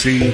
T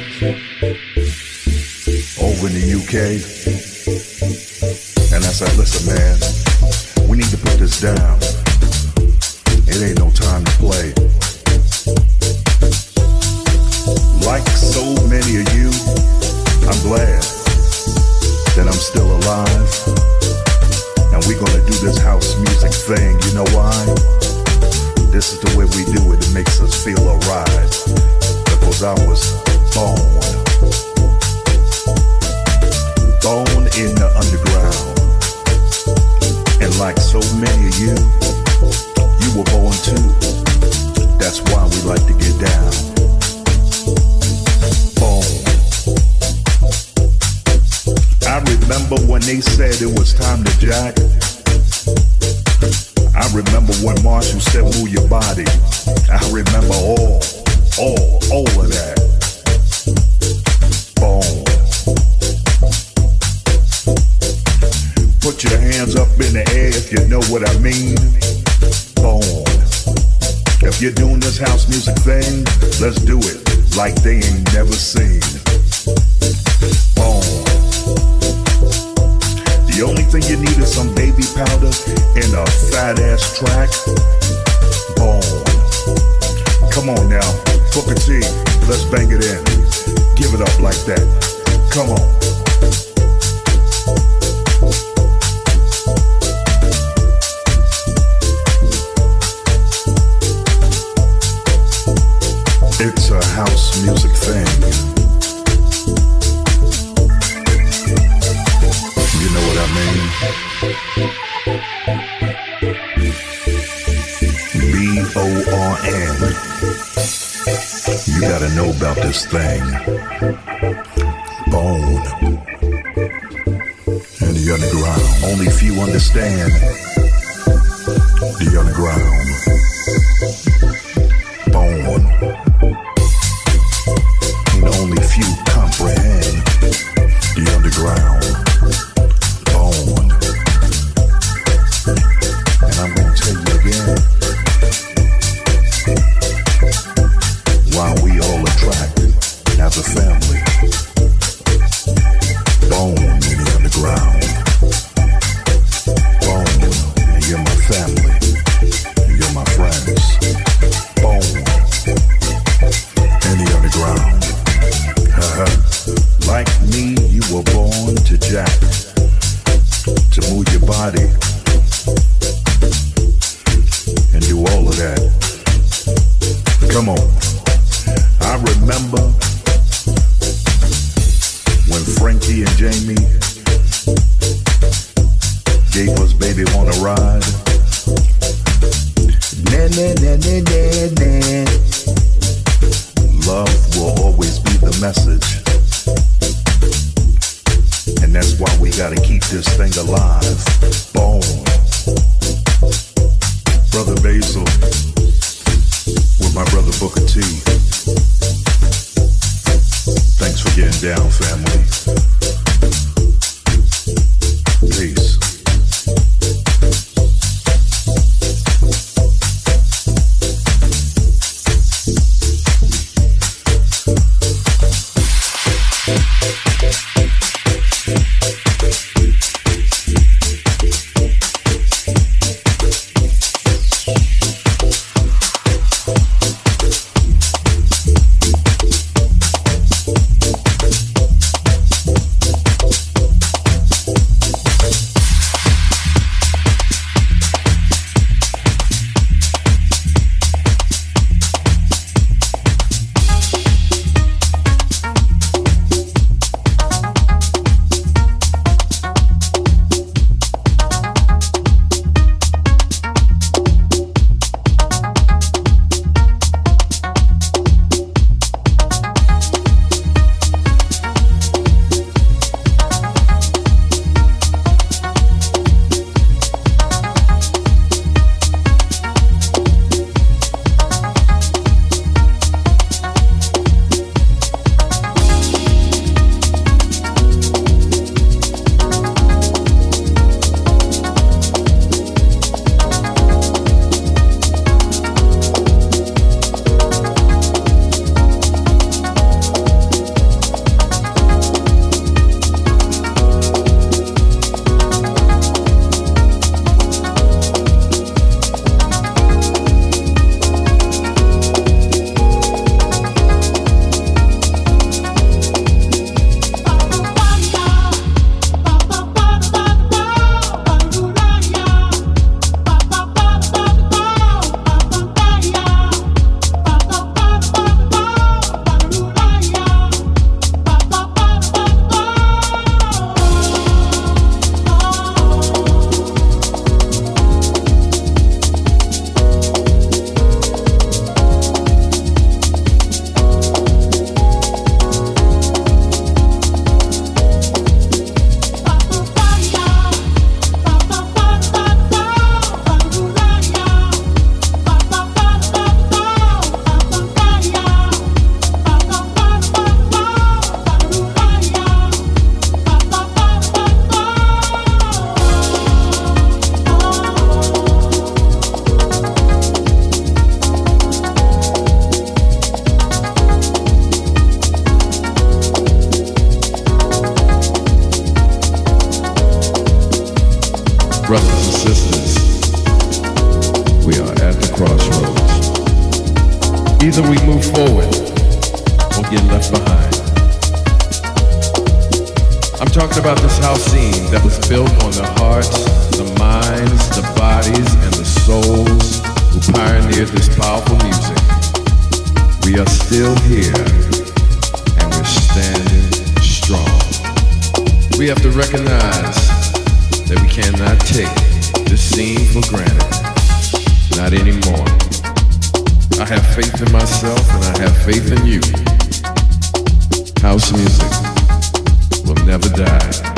body and do all of that. Come on. I remember for granted. Not anymore. I have faith in myself and I have faith in you. House music will never die.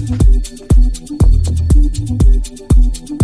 Thank you.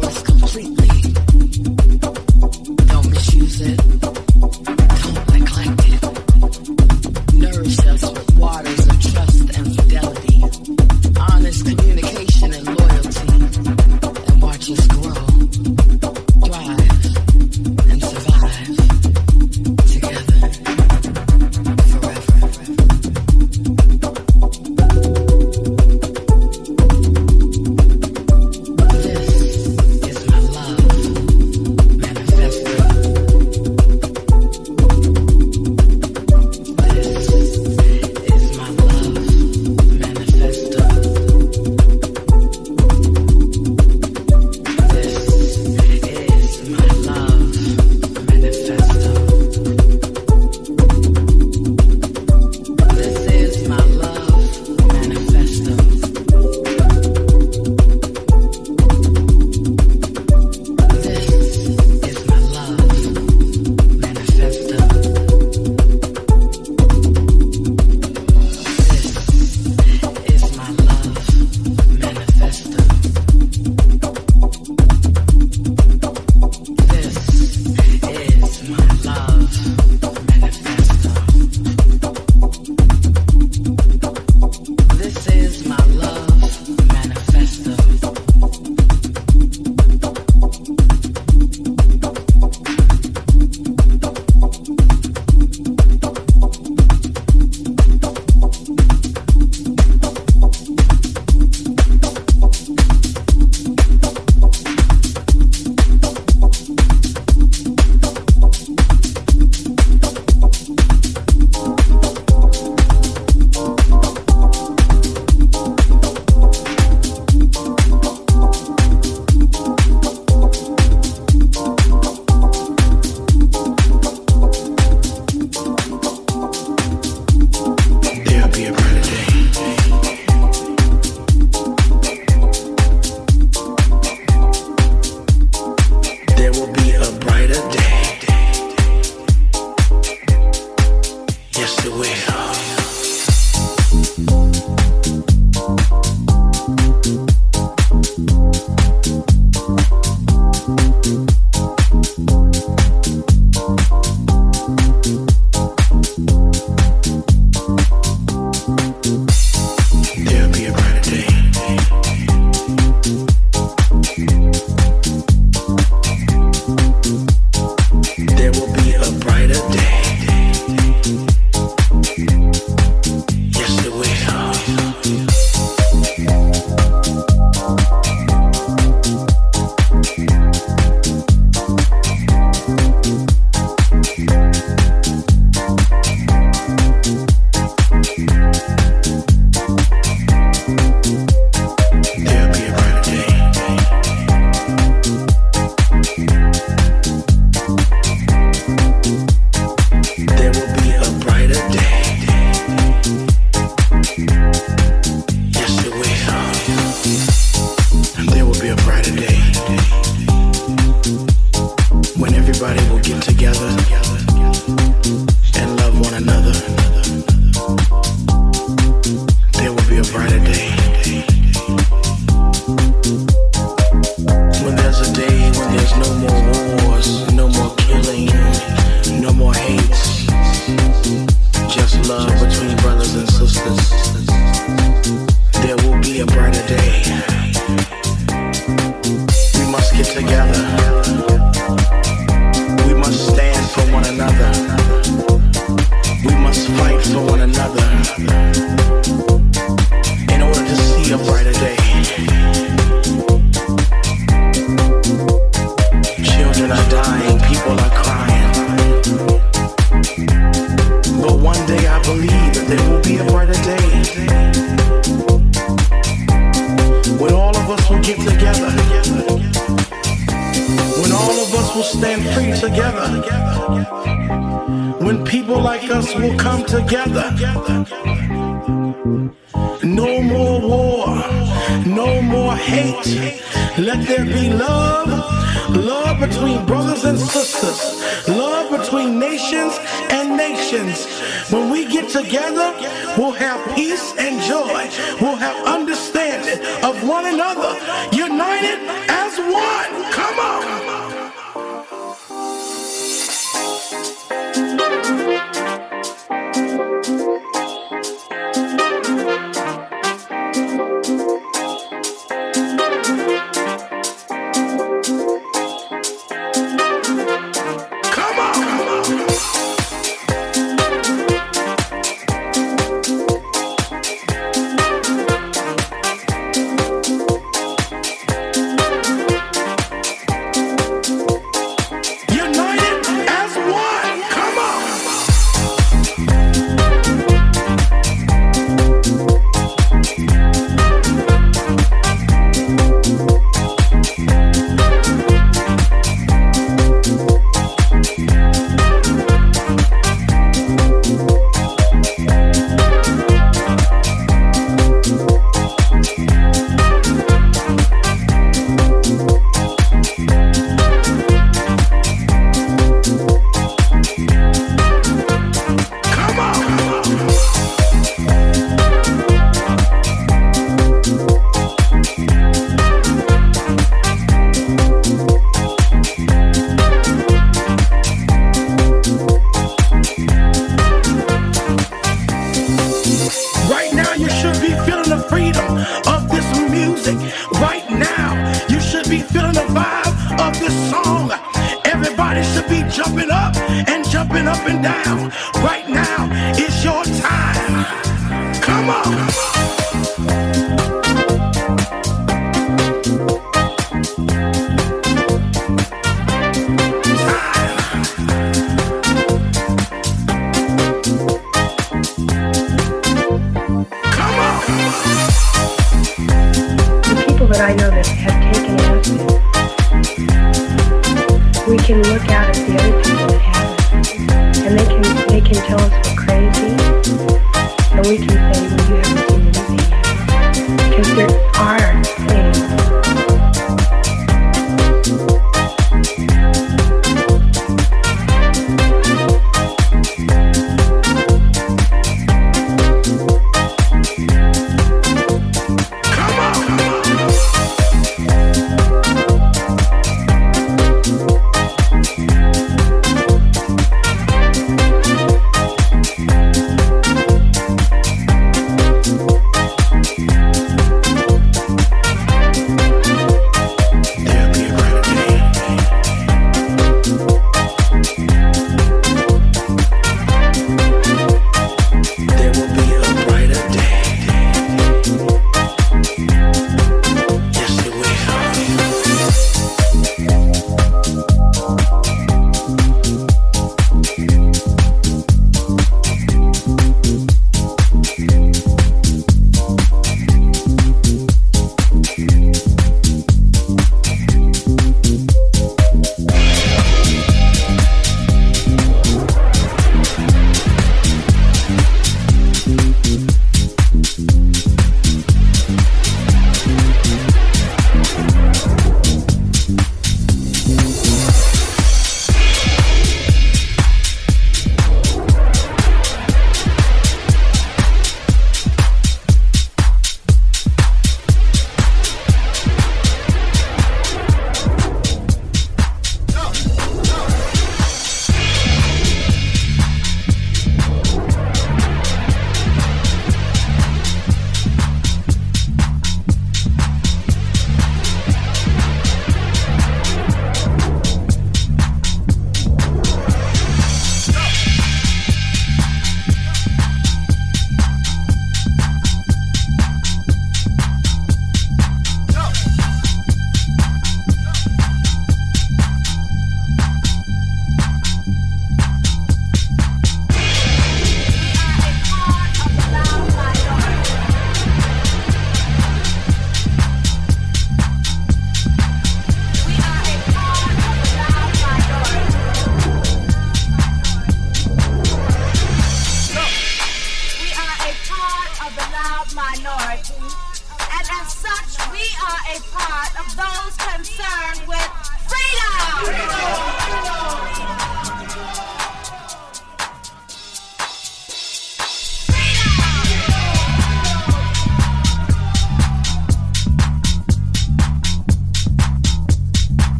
Jesús. We must stand for one another. together. No more war, no more hate. Let there be love, love between brothers and sisters, love between nations and nations. When we get together, we'll have peace